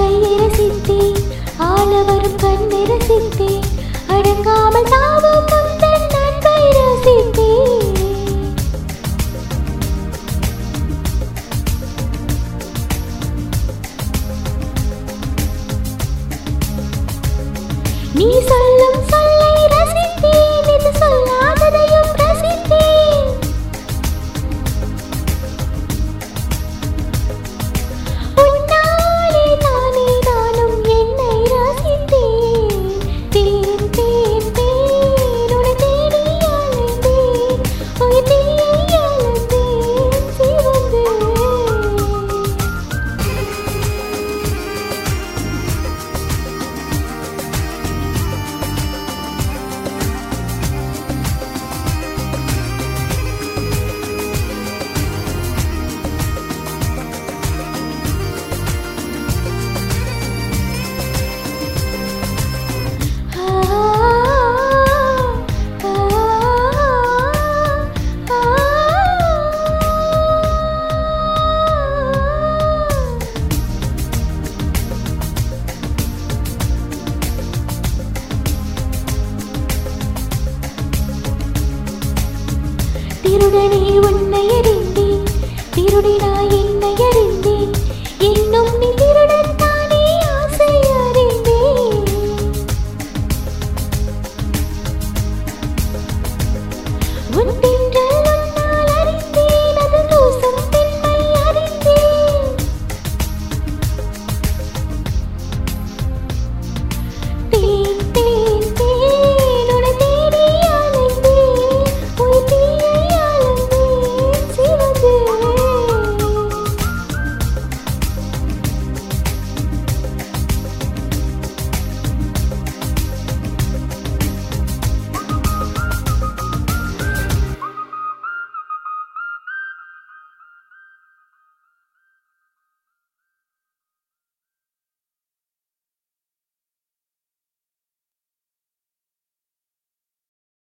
கையிற சித்தி ஆள வரும் கண்ணிற சித்தி அடங்காமல் தாவும் நீ சொல்லும் திருடனே உன்னை அறிந்தேன் திருடினாய் என்னை அறிந்தேன் இன்னும் நீ திருடன் தானே ஆசை அறிந்தேன் உன்